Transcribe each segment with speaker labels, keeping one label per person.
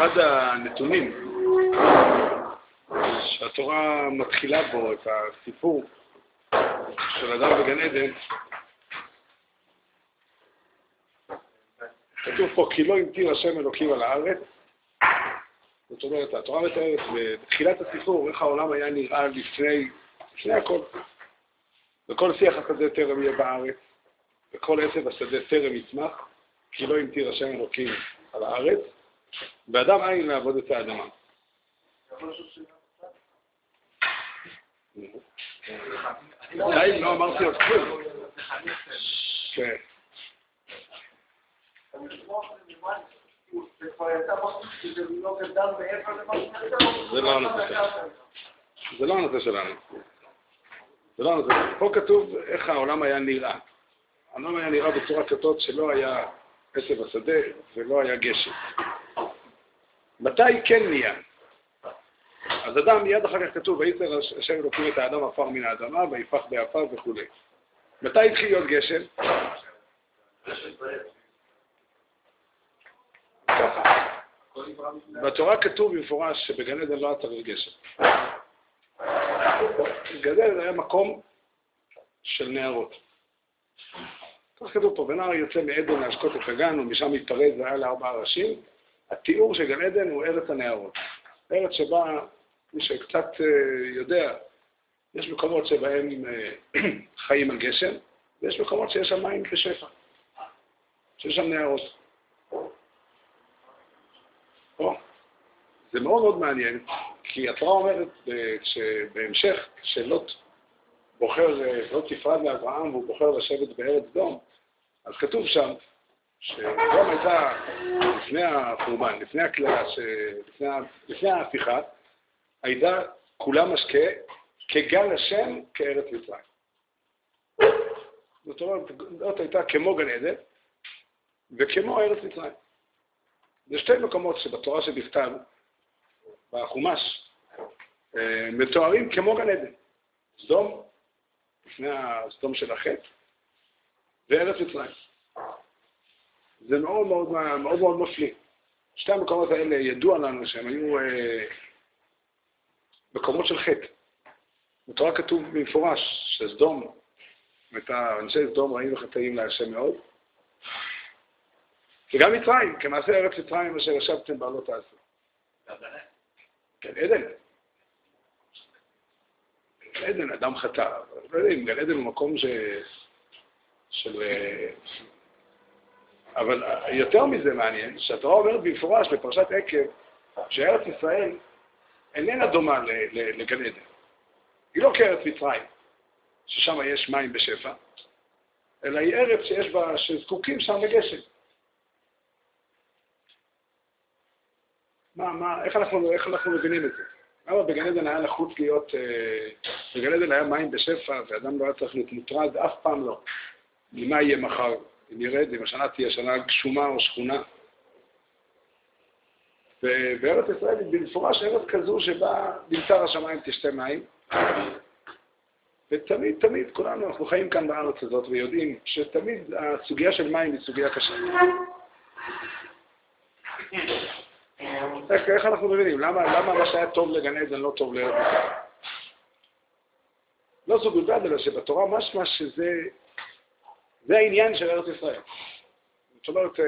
Speaker 1: אחד הנתונים שהתורה מתחילה בו את הסיפור של אדם בגן עדן, כתוב פה כי לא המטיר השם אלוקים על הארץ. זאת אומרת, התורה מתארת בתחילת הסיפור איך העולם היה נראה לפני, לפני הכל. וכל שיח השדה טרם יהיה בארץ, וכל עשב השדה טרם יצמח, כי לא המטיר השם אלוקים על הארץ. ואדם אין לעבוד את האדמה. די, לא אמרתי עוד כלום. כן. זה לא שלנו. זה לא הנושא שלנו. זה לא הנושא. פה כתוב איך העולם היה נראה. העולם היה נראה בצורה כזאת שלא היה עשב השדה ולא היה גשם. מתי כן נהיה? אז אדם, מיד אחר כך כתוב, ויצר השם אלוקים את האדם עפר מן האדמה, ויפח בעפר וכו'. מתי התחיל להיות גשם? בתורה כתוב במפורש שבגן עדן לא היה צריך גשם. גן עדן היה מקום של נערות. כך כתוב פה, ונער יוצא מעדן להשקות את הגן, ומשם מתפרד והיה לארבעה ראשים, התיאור של גן עדן הוא ארץ הנערות. ארץ שבה, מי שקצת אה, יודע, יש מקומות שבהם אה, חיים על גשם, ויש מקומות שיש שם מים בשפע, שיש שם נערות. או, זה מאוד מאוד מעניין, כי התורה אומרת שבהמשך, כשלוט בוחר, לוט נפרד לאברהם והוא בוחר לשבת בארץ דום, אז כתוב שם שגם הייתה לפני החורבן, לפני הקללה, לפני, ההפיכה, הייתה כולה משקה כגן השם כארץ מצרים. זאת אומרת, זאת הייתה כמו גן עדן וכמו ארץ מצרים. זה שתי מקומות שבתורה שבכתב, בחומש, אה, מתוארים כמו גן עדן. סדום, לפני הסדום של החטא, וארץ מצרים. זה מאוד מאוד מאוד, מאוד מפליא. שתי המקומות האלה ידוע לנו שהם היו אה, מקומות של חטא. בתורה כתוב במפורש שסדום, את אנשי סדום רעים וחטאים להשם מאוד, וגם מצרים, כמעשה ארץ מצרים אשר ישבתם בה לא תעשו. גן עדן. גן עדן, אדם חטא. לא יודעים, גן עדן הוא מקום ש... של... אבל יותר מזה מעניין, שהתורה אומרת במפורש בפרשת עקב, שארץ ישראל איננה דומה לגן עדן. היא לא כארץ מצרים, ששם יש מים בשפע, אלא היא ארץ שיש בה, שזקוקים שם לגשם. מה, מה, איך אנחנו, איך אנחנו מבינים את זה? למה בגן עדן היה נחוץ להיות, אה, בגן עדן היה מים בשפע ואדם לא היה צריך להיות מוטרד, אף פעם לא. ממה יהיה מחר? ירד, אם השנה תהיה שנה גשומה או שכונה. ובארץ ישראל היא במפורש ארץ כזו שבה נמצא השמיים תשתה מים. ותמיד, תמיד, כולנו, אנחנו חיים כאן בארץ הזאת ויודעים שתמיד הסוגיה של מים היא סוגיה קשה. איך, איך אנחנו מבינים? למה, למה מה שהיה טוב לגן עדן לא טוב לארץ ישראל? לא זו בלבד, אלא שבתורה משמע שזה זה העניין של ארץ ישראל. זאת אומרת, אה,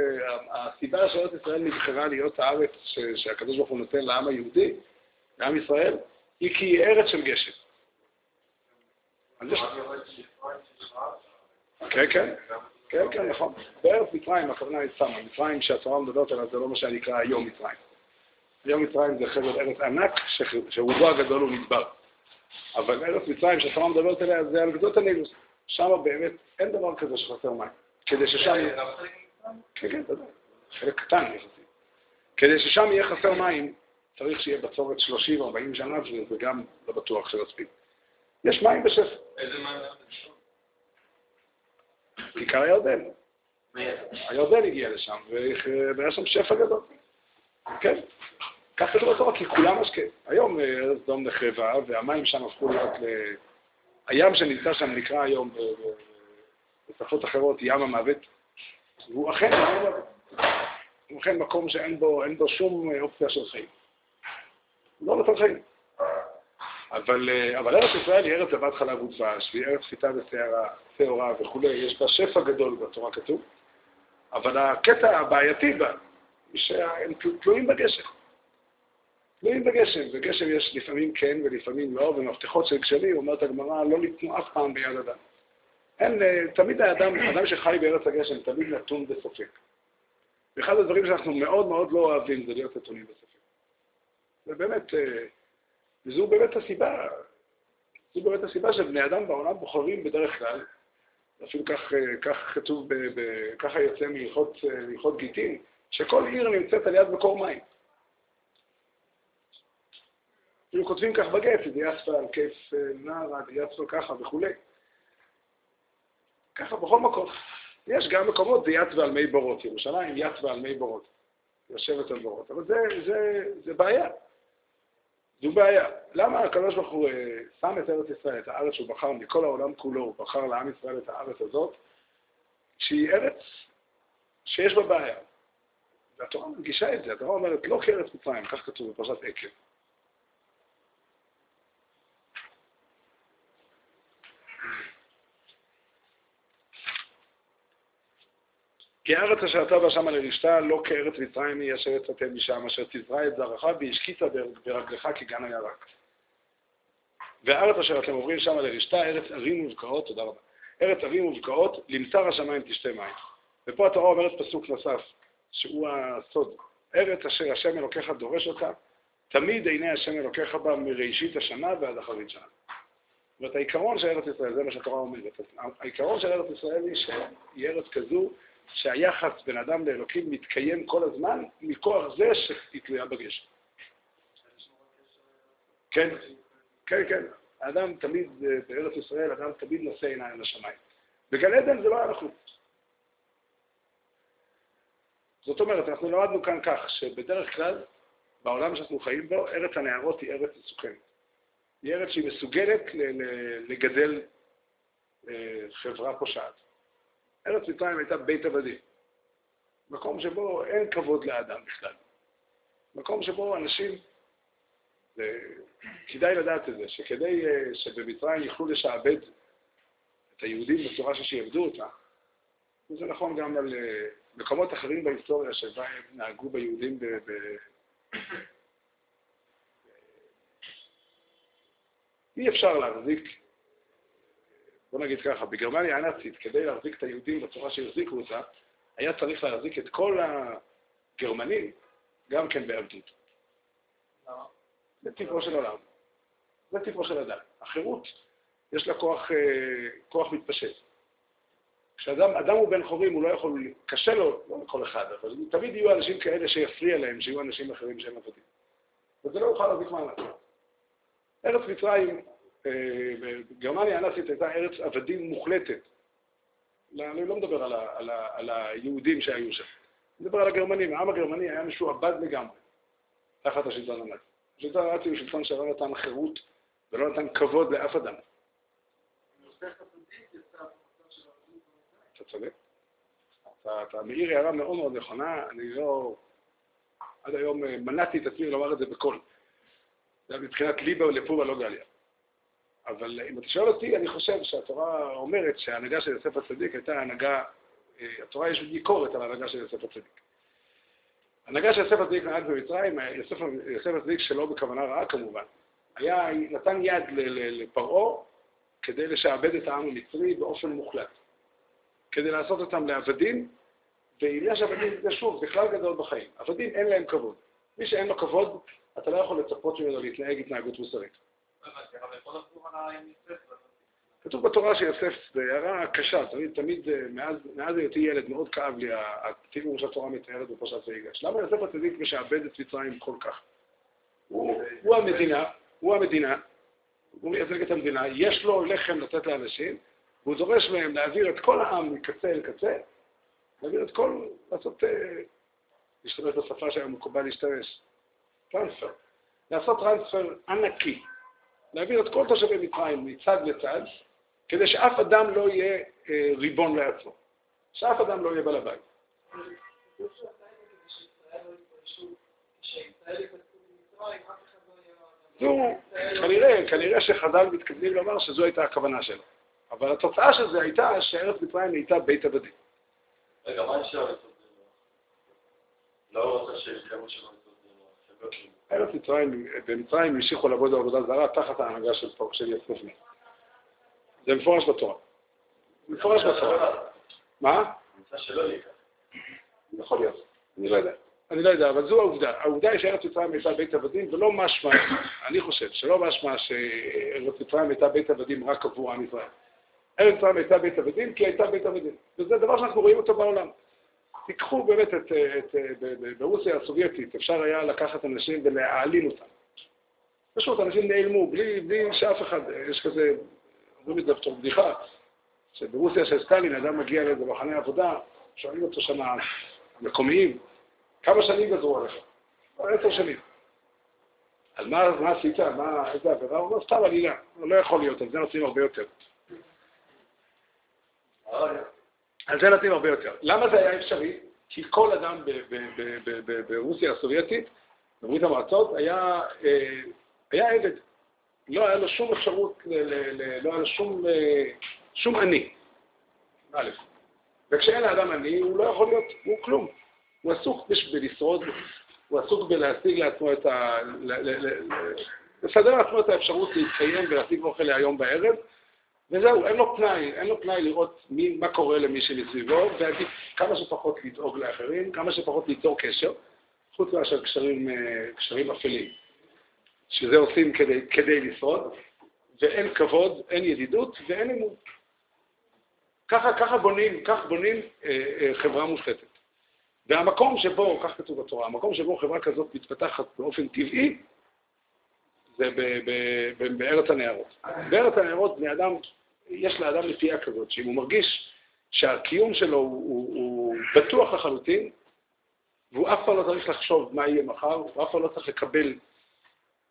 Speaker 1: הסיבה שארץ ישראל נבחרה להיות הארץ שהקדוש ברוך הוא נותן לעם היהודי, לעם ישראל, היא כי היא ארץ של גשם. כן, כן, כן, כן, נכון. בארץ מצרים, הכוונה היא סתם, מצרים שהתורה מדברת עליה זה לא מה שנקרא היום מצרים. היום מצרים זה חבל ארץ ענק שרובו הגדול הוא מדבר. אבל ארץ מצרים שהתורה מדברת עליה זה על גדות הנילוס. שם באמת אין דבר כזה שחסר מים. כדי ששם... כן, כן, אתה יודע. חלק קטן יחסית. כדי ששם יהיה חסר מים, צריך שיהיה בצורת 30-40 שנה, וזה גם לא בטוח שיספיק. יש מים בשפע.
Speaker 2: איזה מים?
Speaker 1: כיכר הירדן. הירדן הגיע לשם, והיה שם שפע גדול. כן, כך כתוב בתורה, כי כולם משקה. היום ארץ דום נחרבה, והמים שם הפכו להיות ל... הים שנמצא שם נקרא היום בשפות אחרות ים המוות, והוא אכן. הוא אכן מקום שאין בו, בו שום אופציה של חיים. לא נותן חיים. אבל, אבל ארץ ישראל היא ארץ זבת חלב ודבש, והיא ארץ חיטה ושעורה וכולי, יש בה שפע גדול בתורה כתוב, אבל הקטע הבעייתי בה, שהם תלויים בגשם. תלויים בגשם, וגשם יש לפעמים כן ולפעמים לא, ומפתחות של גשמים, אומרת הגמרא, לא ניתנו אף פעם ביד אדם. אין, אה, תמיד האדם, אדם שחי בארץ הגשם, תמיד נתון בספק. ואחד הדברים שאנחנו מאוד מאוד לא אוהבים זה להיות נתונים בספק. ובאמת, אה, וזו באמת הסיבה, זו באמת הסיבה שבני אדם בעולם בוחרים בדרך כלל, אפילו כך, אה, כך כתוב, ככה יוצא מהלכות גיטין, שכל עיר נמצאת על יד מקור מים. אפילו כותבים כך בגט, דיאספה על כיף אה, נערה, דיאספה ככה וכולי. ככה בכל מקום. יש גם מקומות דיאט ועל מי בורות. ירושלים יט ועל מי בורות. יושבת על בורות. אבל זה, זה, זה בעיה. זו בעיה. למה הקדוש ברוך הוא אה, שם את ארץ ישראל, את הארץ שהוא בחר מכל העולם כולו, הוא בחר לעם ישראל את הארץ הזאת, שהיא ארץ שיש בה בעיה. והתורה מגישה את זה, התורה אומרת לא כארץ מצרים, כך כתוב בפרשת עקב. כי הארץ אשר אתה בא שמה לרשתה, לא כארץ מצרים היא אשר יצאתם משם, אשר תזרע את זרעך והשקיטה ברגלך כגן הירק. והארץ אשר אתם עוברים שמה לרשתה, ארץ ערים ובקעות, תודה רבה, ארץ ערים ובקעות, למסר השמיים תשתה מים. ופה התורה אומרת פסוק נוסף, שהוא הסוד. ארץ אשר השם אלוקיך דורש אותה, תמיד עיני השם אלוקיך בה מראשית השנה ועד אחרית שנה. זאת אומרת, העיקרון של ארץ ישראל, זה מה שהתורה אומרת. העיקרון של ארץ ישראל היא שהיא ארץ כזו שהיחס בין אדם לאלוקים מתקיים כל הזמן מכוח זה שהיא תלויה בגשם. כן, כן, כן. האדם תמיד, בארץ ישראל, אדם תמיד נושא עיניים לשמיים. בגן עדן זה לא היה נחוץ. זאת אומרת, אנחנו למדנו כאן כך, שבדרך כלל, בעולם שאנחנו חיים בו, ארץ הנערות היא ארץ מסוכנת. היא ארץ שהיא מסוגלת לגדל אה, חברה פושעת. ארץ מצרים הייתה בית עבדים. מקום שבו אין כבוד לאדם בכלל. מקום שבו אנשים, כדאי לדעת את זה, שכדי אה, שבמצרים יוכלו לשעבד את היהודים בצורה ששיעבדו אותה, וזה נכון גם על אה, מקומות אחרים בהיסטוריה שבה הם נהגו ביהודים ב... ב... אי אפשר להחזיק בוא נגיד ככה, בגרמניה הנאצית, כדי להחזיק את היהודים בצורה שהחזיקו אותה, היה צריך להחזיק את כל הגרמנים גם כן בעבדות. זה טבעו של עולם. זה טבעו של אדם. החירות, יש לה כוח, אה, כוח מתפשט. כשאדם אדם הוא בן חורים, הוא לא יכול, קשה לו, לא לכל אחד, אבל תמיד יהיו אנשים כאלה שיפריע להם, שיהיו אנשים אחרים שהם עבדים. וזה לא יוכל להחזיק מעמד. ארץ מצרים גרמניה הנאצית הייתה ארץ עבדים מוחלטת. לא, אני לא מדבר על, ה, על, ה, על היהודים שהיו שם, אני מדבר על הגרמנים. העם הגרמני היה משועבד לגמרי תחת השלטון הנאצי. השלטון הנאצי הוא שלטון שלא נתן חירות ולא נתן כבוד לאף אדם. אתה צודק. אתה, אתה מעיר הערה מאוד מאוד נכונה, אני לא... עד היום מנעתי את עצמי לומר את זה בקול. זה היה מבחינת ליבה ולפובה לא גליה. אבל אם אתה שואל אותי, אני חושב שהתורה אומרת שההנהגה של יוסף הצדיק הייתה הנהגה, אה, התורה יש ביקורת על ההנהגה של יוסף הצדיק. ההנהגה של יוסף הצדיק נהג במצרים, יוסף, יוסף הצדיק שלא בכוונה רעה כמובן, היה, נתן יד לפרעה כדי לשעבד את העם המצרי באופן מוחלט, כדי לעשות אותם לעבדים, ואם יש עבדים זה שוב, בכלל גדול בחיים. עבדים אין להם כבוד. מי שאין לו כבוד, אתה לא יכול לצפות ממנו להתנהג התנהגות מוסרית. כתוב בתורה שיוסף, זו הערה קשה, תמיד, תמיד, מאז, מאז היותי ילד, מאוד כאב לי התיאור שהתורה מתארת בפרשת ויגש. למה יוסף הצדיק משעבד את מצרים כל כך? הוא, המדינה, הוא המדינה, הוא מייצג את המדינה, יש לו לחם לתת לאנשים, והוא דורש מהם להעביר את כל העם מקצה לקצה, להעביר את כל, לעשות, אה, להשתמש בשפה שהיה מקובל להשתמש, טרנספר, לעשות טרנספר ענקי, להעביר את כל תושבי מצרים מצד לצד, כדי שאף אדם לא יהיה אה, ריבון לעצמו, שאף אדם לא יהיה בעל הבית. זו, כנראה, כנראה שחז"ל מתכוונים לומר שזו הייתה הכוונה שלו. אבל התוצאה של זה הייתה שארץ מצרים נהייתה בית עבדים.
Speaker 2: רגע, מה נשאר לא רוצה
Speaker 1: ארץ מצרים, במצרים המשיכו לעבוד בעבודה זרה תחת ההנהגה של של מי. זה מפורש בתורה. מפורש בתורה. מה?
Speaker 2: נמצא שלא יהיה
Speaker 1: יכול להיות, אני לא יודע. אני לא יודע, אבל זו העובדה. העובדה היא שארץ מצרים הייתה בית עבדים, ולא משמע, אני חושב, שלא משמע שארץ מצרים הייתה בית עבדים רק עבור עם ישראל. ארץ מצרים הייתה בית עבדים כי הייתה בית עבדים. וזה דבר שאנחנו רואים אותו בעולם. תיקחו באמת את, את, את ברוסיה הסובייטית, אפשר היה לקחת אנשים ולהעלים אותם. פשוט אנשים נעלמו, בלי, בלי שאף אחד, יש כזה, אומרים את זה בתור בדיחה, שברוסיה של סטלין אדם מגיע לאיזה מחנה עבודה, שואלים אותו שם המקומיים, כמה שנים גזרו עליך? עשר שנים. אז מה, מה עשית? מה, איזה עבירה? הוא אומר, סתם עלילה. לא יכול להיות, על זה נותנים הרבה יותר. על זה נותנים הרבה יותר. למה זה היה אפשרי? כי כל אדם ברוסיה הסובייטית, בברית המועצות, היה, אה, היה עבד. לא היה לו שום אפשרות, לא היה לו שום, אה, שום עני. א', וכשאין לאדם עני, הוא לא יכול להיות, הוא כלום. הוא עסוק בלשרוד, הוא עסוק בלהשיג לעצמו את ה... לסדר לעצמו את האפשרות להתקיים ולהשיג אוכל להיום בערב, וזהו, אין לו פנאי, אין לו פנאי לראות מי, מה קורה למי שמסביבו, ועדיף כמה שפחות לדאוג לאחרים, כמה שפחות ליצור קשר, חוץ מאשר קשרים, אה, קשרים אפלים, שזה עושים כדי, כדי לשרוד, ואין כבוד, אין ידידות ואין אמון. ככה, ככה בונים, כך בונים אה, אה, חברה מושחתת. והמקום שבו, כך כתוב בתורה, המקום שבו חברה כזאת מתפתחת באופן טבעי, זה בארץ הנערות. בארץ הנערות בני אדם, יש לאדם נטייה כזאת, שאם הוא מרגיש שהקיום שלו הוא, הוא, הוא בטוח לחלוטין, והוא אף פעם לא צריך לחשוב מה יהיה מחר, הוא אף פעם לא צריך לקבל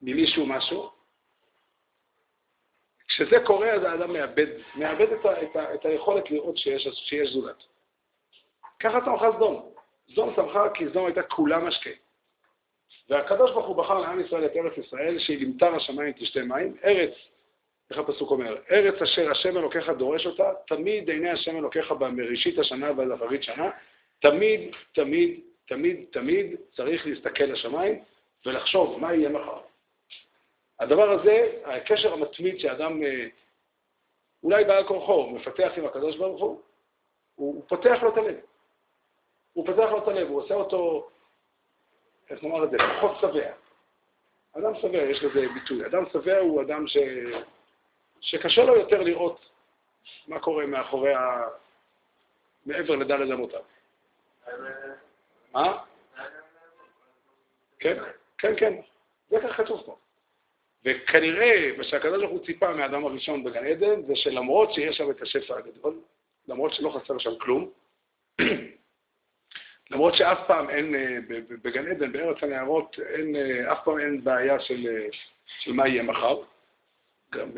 Speaker 1: ממישהו משהו, כשזה קורה, אז האדם מאבד, מאבד את, ה, את, ה, את היכולת לראות שיש, שיש זולת. ככה צמחה סדום. סדום צמחה כי סדום הייתה כולה משקה. והקדוש ברוך הוא בחר לעם ישראל את ארץ ישראל, שהיא למטר השמיים תשתה מים, ארץ, איך הפסוק אומר, ארץ אשר השם אלוקיך דורש אותה, תמיד עיני השם אלוקיך בה מראשית השנה ועד אחרית שנה, תמיד, תמיד, תמיד, תמיד צריך להסתכל לשמיים ולחשוב מה יהיה מחר. הדבר הזה, הקשר המתמיד שאדם, אה, אולי בעל כורחו, מפתח עם הקדוש ברוך הוא, הוא, פותח לו את הלב. הוא פותח לו את הלב, הוא עושה אותו, איך נאמר את זה, פחות שבע. אדם שבע, יש לזה ביטוי. אדם שבע הוא אדם ש... שקשה לו יותר לראות מה קורה מאחורי ה... מעבר לדלת אמותיו. מה? כן, כן, כן. זה ככה כתוב פה. וכנראה, מה שהקדוש ברוך הוא ציפה מהאדם הראשון בגן עדן, זה שלמרות שיש שם את השפע הגדול, למרות שלא חסר שם כלום, למרות שאף פעם אין, אה, בגן עדן, בארץ הנערות, אין, אה, אף פעם אין בעיה של, אה, של מה יהיה מחר. גם,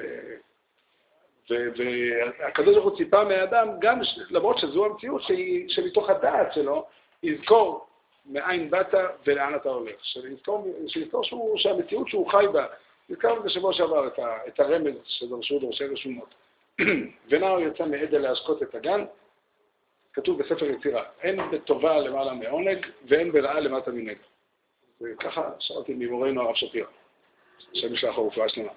Speaker 1: והקדוש ברוך הוא ציפה מהאדם, גם למרות שזו המציאות שהיא, שמתוך הדעת שלו, יזכור מאין באת ולאן אתה הולך. שיזכור, שיזכור שהוא, שהמציאות שהוא חי בה, הזכרנו בשבוע שעבר את, ה, את הרמז שדרשו דורשי רשומות. ונער יצא מעדל להשקות את הגן, כתוב בספר יצירה, אין בטובה למעלה מעונג ואין ברעה למטה מנגע. וככה שאלתי ממורנו הרב שפירא, השם ישלח הרפואה שלמה.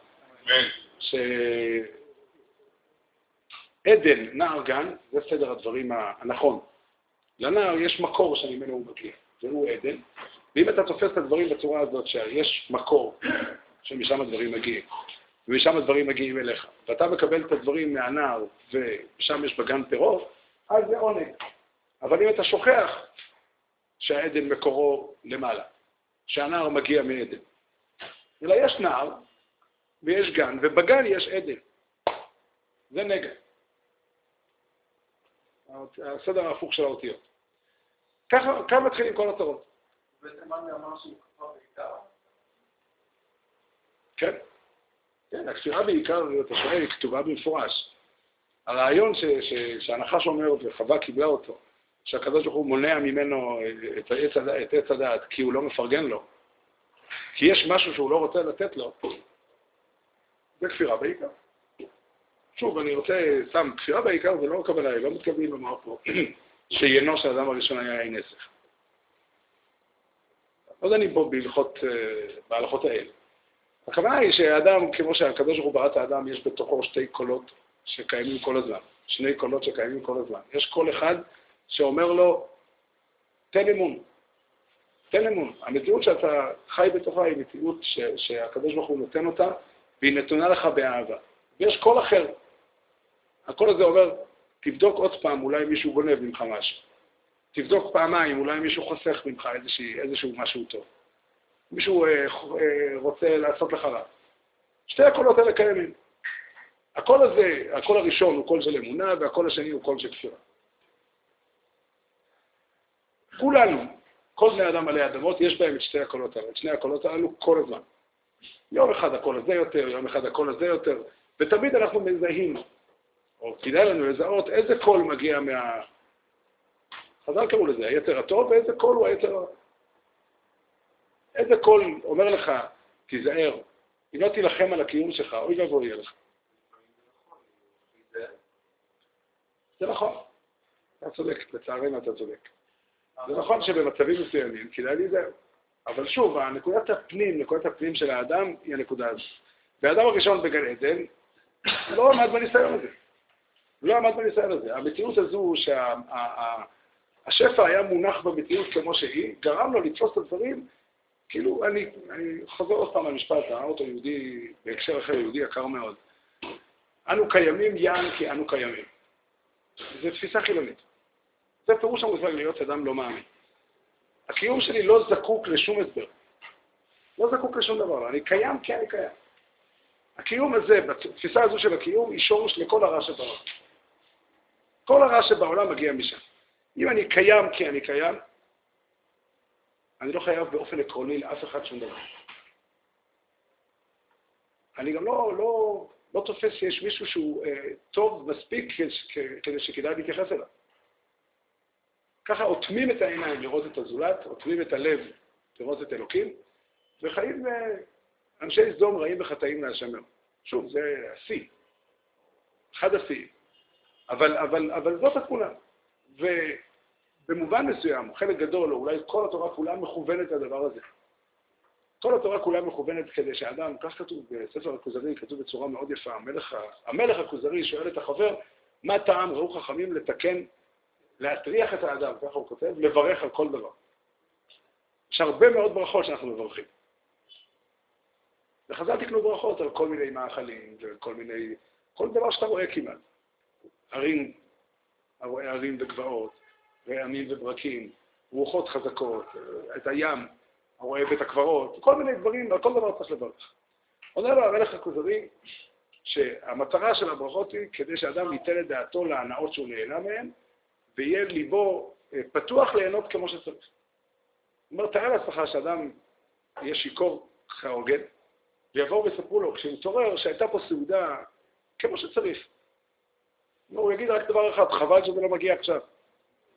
Speaker 1: שעדן, נער גן, זה סדר הדברים הנכון. לנער יש מקור שממנו הוא מגיע, והוא עדן, ואם אתה תופס את הדברים בצורה הזאת, שיש מקור שמשם הדברים מגיעים, ומשם הדברים מגיעים אליך. ואתה מקבל את הדברים מהנער, ושם יש בגן פירות, אז זה עונג. אבל אם אתה שוכח שהעדן מקורו למעלה, שהנער מגיע מעדן, אלא יש נער ויש גן, ובגן יש עדן. זה נגע. הסדר ההפוך של האותיות. ככה, ככה מתחילים כל התורות. כן. כן, הכפירה בעיקר, אתה שואל, היא כתובה במפורש. הרעיון שהנחש אומר, וחווה קיבלה אותו, שהקדוש ברוך הוא מונע ממנו את עץ, את עץ הדעת כי הוא לא מפרגן לו, כי יש משהו שהוא לא רוצה לתת לו, זה כפירה בעיקר. שוב, אני רוצה, סתם, כפירה בעיקר זה לא הכוונה, לא מתכוונים לומר פה שעיינו של האדם הראשון היה עין נסך. לא דנים פה בהלכות, אה, בהלכות האלה. הכוונה היא שהאדם, כמו שהקדוש ברוך הוא ברא את האדם, יש בתוכו שתי קולות שקיימים כל הזמן, שני קולות שקיימים כל הזמן. יש קול אחד שאומר לו, תן אמון, תן אמון. המציאות שאתה חי בתוכה היא מציאות שהקדוש ברוך הוא נותן אותה, והיא נתונה לך באהבה. ויש קול אחר. הקול הזה אומר, תבדוק עוד פעם, אולי מישהו גונב ממך משהו. תבדוק פעמיים, אולי מישהו חוסך ממך איזושהי, איזשהו משהו טוב. מישהו אה, אה, רוצה לעשות לך רע. שתי הקולות האלה קיימים. הקול הזה, הקול הראשון הוא קול של אמונה, והקול השני הוא קול של כפירה. כולנו, כל בני אדם עלי אדמות, יש בהם את שתי הקולות האלה, את שני הקולות האלו כל הזמן. יום אחד הקול הזה יותר, יום אחד הקול הזה יותר, ותמיד אנחנו מזהים, או כדאי לנו לזהות איזה קול מגיע מה... חז"ל קראו לזה, היצר הטוב, ואיזה קול הוא היצר. איזה קול אומר לך, תיזהר, אם לא תילחם על הקיום שלך, אוי ואבוי יהיה לך. זה נכון, אתה צודק, לצערנו אתה צודק. זה נכון שבמצבים מסוימים כדאי להיזהר. אבל שוב, נקודת הפנים, נקודת הפנים של האדם היא הנקודה הזאת. והאדם הראשון בגן עדן לא עמד בניסיון הזה. לא עמד בניסיון הזה. המציאות הזו שהשפע היה מונח במציאות כמו שהיא, גרם לו לתפוס את הדברים, כאילו, אני, אני חוזר עוד פעם למשפט, ראה אותו יהודי, בהקשר אחר, יהודי יקר מאוד. אנו קיימים יען כי אנו קיימים. זו תפיסה חילונית. זה פירוש המושג להיות אדם לא מאמין. הקיום שלי לא זקוק לשום הסבר. לא זקוק לשום דבר, אני קיים כי אני קיים. הקיום הזה, בתפיסה הזו של הקיום, היא שורש לכל הרע שבעולם. כל הרע שבעולם מגיע משם. אם אני קיים כי אני קיים, אני לא חייב באופן עקרוני לאף אחד שום דבר. אני גם לא, לא, לא תופס שיש מישהו שהוא אה, טוב מספיק כדי שכדאי להתייחס אליו. ככה אוטמים את העיניים לראות את הזולת, אוטמים את הלב לראות את אלוקים, וחיים אה, אנשי סדום רעים וחטאים להשם מאוד. שוב, זה השיא, אחד השיאים. אבל, אבל, אבל זאת התמונה. ובמובן מסוים, חלק גדול, או אולי כל התורה כולה מכוונת לדבר הזה. כל התורה כולה מכוונת כדי שאדם, כך כתוב בספר הכוזרי, כתוב בצורה מאוד יפה, המלך, המלך הכוזרי שואל את החבר, מה טעם ראו חכמים לתקן להטריח את האדם, ככה הוא כותב, לברך על כל דבר. יש הרבה מאוד ברכות שאנחנו מברכים. וחז"ל תקנו ברכות על כל מיני מאכלים וכל מיני, כל דבר שאתה רואה כמעט. ערים, ערים וגבעות, ועמים וברקים, רוחות חזקות, את הים, הרואה בית הקברות, כל מיני דברים, על כל דבר צריך לברך. עונה לו המלך הכוזרי שהמטרה של הברכות היא כדי שאדם ייתן את דעתו להנאות שהוא נהנה מהן, ויהיה ליבו אה, פתוח ליהנות כמו שצריך. הוא אומר, תאר לעצמך שאדם יהיה שיכור כהוגן, ויבואו ויספרו לו, כשהוא מתעורר, שהייתה פה סעודה כמו שצריך. הוא יגיד רק דבר אחד, חבל שזה לא מגיע עכשיו.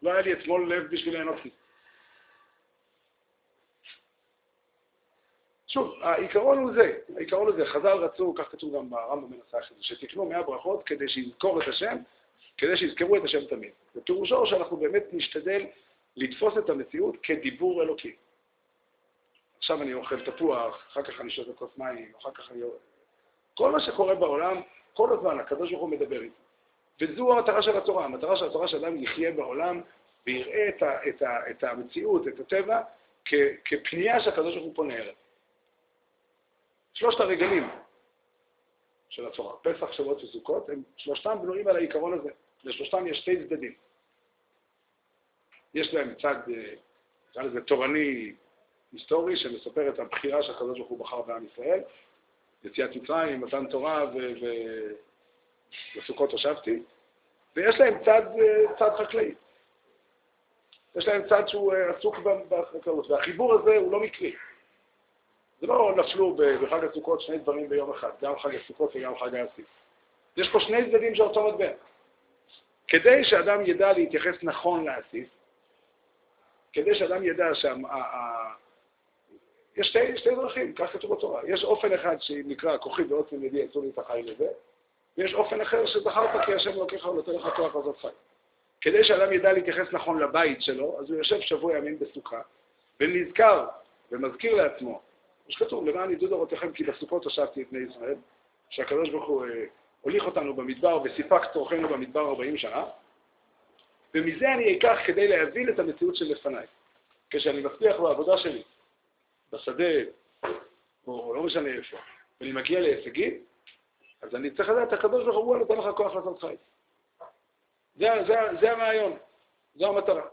Speaker 1: לא היה לי אתמול לב בשביל ליהנות מזה. שוב, העיקרון הוא זה, העיקרון הוא זה, חז"ל רצו, כך כתוב גם ברמב"ם מנסח, שתקנו מאה ברכות כדי שיזכור את השם כדי שיזכרו את השם תמיד. ופירושו שאנחנו באמת נשתדל לתפוס את המציאות כדיבור אלוקי. עכשיו אני אוכל תפוח, אחר כך אני שותה כוס מים, אחר כך אני... כל מה שקורה בעולם, כל הזמן הקדוש ברוך הוא מדבר איתי. וזו המטרה של התורה. המטרה של התורה שאדם יחיה בעולם ויראה את, ה, את, ה, את המציאות, את הטבע, כ, כפנייה שהקדוש ברוך הוא פונה אליו. שלושת הרגלים, של התורה, פסח, שבועות וסוכות, הם שלושתם בנויים על העיקרון הזה. לשלושתם יש שתי צדדים. יש להם צד, אה, נקרא לזה תורני היסטורי, שמספר את הבחירה שהקדוש ברוך הוא בחר בעם ישראל, יציאת מצרים, מתן תורה וסוכות הושבתי, ויש להם צד, אה, צד חקלאי. יש להם צד שהוא אה, עסוק בחקלאות, והחיבור הזה הוא לא מקרי. זה לא נפלו בחג הסוכות שני דברים ביום אחד, גם חג הסוכות וגם חג האסיף. יש פה שני צדדים של אותו מטבע. כדי שאדם ידע להתייחס נכון לאסיף, כדי שאדם ידע שה... יש שתי, שתי דרכים, כך כתוב בתורה. יש אופן אחד שנקרא כוחי ועוצם ידי יצאו לי את החי לזה, ויש אופן אחר שזכרת כי השם אלוקיך ונותן לך כוח לעשות חי. כדי שאדם ידע להתייחס נכון לבית שלו, אז הוא יושב שבוע ימים בסוכה, ונזכר ומזכיר לעצמו, כמו שכתוב, למען עידוד אורותיכם כי בסוכות הושבתי את בני ישראל, שהקדוש ברוך הוא אה, הוליך אותנו במדבר וסיפק צורכנו במדבר 40 שנה, ומזה אני אקח כדי להבין את המציאות שלפניי. כשאני מצליח בעבודה שלי, בשדה, או לא משנה איפה, ואני מגיע להישגים, אז אני צריך לדעת, הקדוש ברוך הוא נותן לך כוח לעשות חי. זה, זה, זה הרעיון, זו המטרה.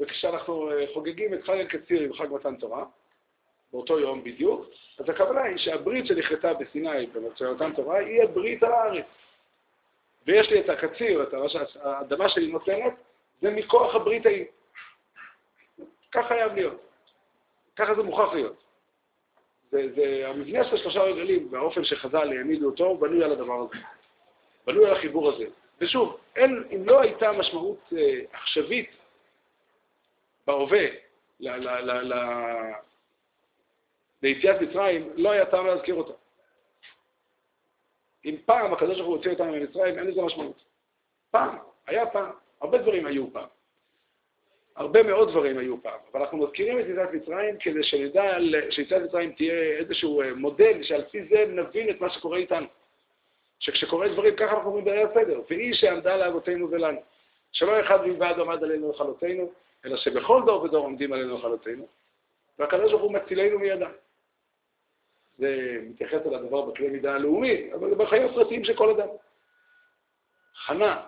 Speaker 1: וכשאנחנו אה, חוגגים את חג הקציר עם חג מתן תורה, באותו יום בדיוק, אז הכוונה היא שהברית שנכרתה בסיני במצוין מתן תורה היא הברית על הארץ. ויש לי את הקציר, את האדמה שלי נותנת, זה מכוח הברית ההיא. כך חייב להיות. ככה זה מוכרח להיות. זה, המבנה של שלושה רגלים, והאופן שחז"ל העמידו אותו, בנוי על הדבר הזה. בנוי על החיבור הזה. ושוב, אין, אם לא הייתה משמעות אה, עכשווית בהווה ליציאת מצרים, לא היה טעם להזכיר אותה. אם פעם הקדוש ברוך הוא הוציא אותנו ממצרים, אין לזה משמעות. פעם, היה פעם. הרבה דברים היו פעם. הרבה מאוד דברים היו פעם, אבל אנחנו מזכירים את יציאת מצרים כדי שנדע שיציאת מצרים תהיה איזשהו אה, מודל שעל פי זה נבין את מה שקורה איתנו. שכשקורה דברים ככה אנחנו אומרים בליל הסדר, והיא שעמדה לאבותינו ולנו. שלא אחד בלבד עמד עלינו לכלותנו, אלא שבכל דור ודור עומדים עלינו לכלותנו, והקדוש ברוך הוא מצילנו מידם. זה מתייחס אל הדבר בכלי מידה הלאומי, אבל זה בחיים הפרטיים של כל אדם. חנה,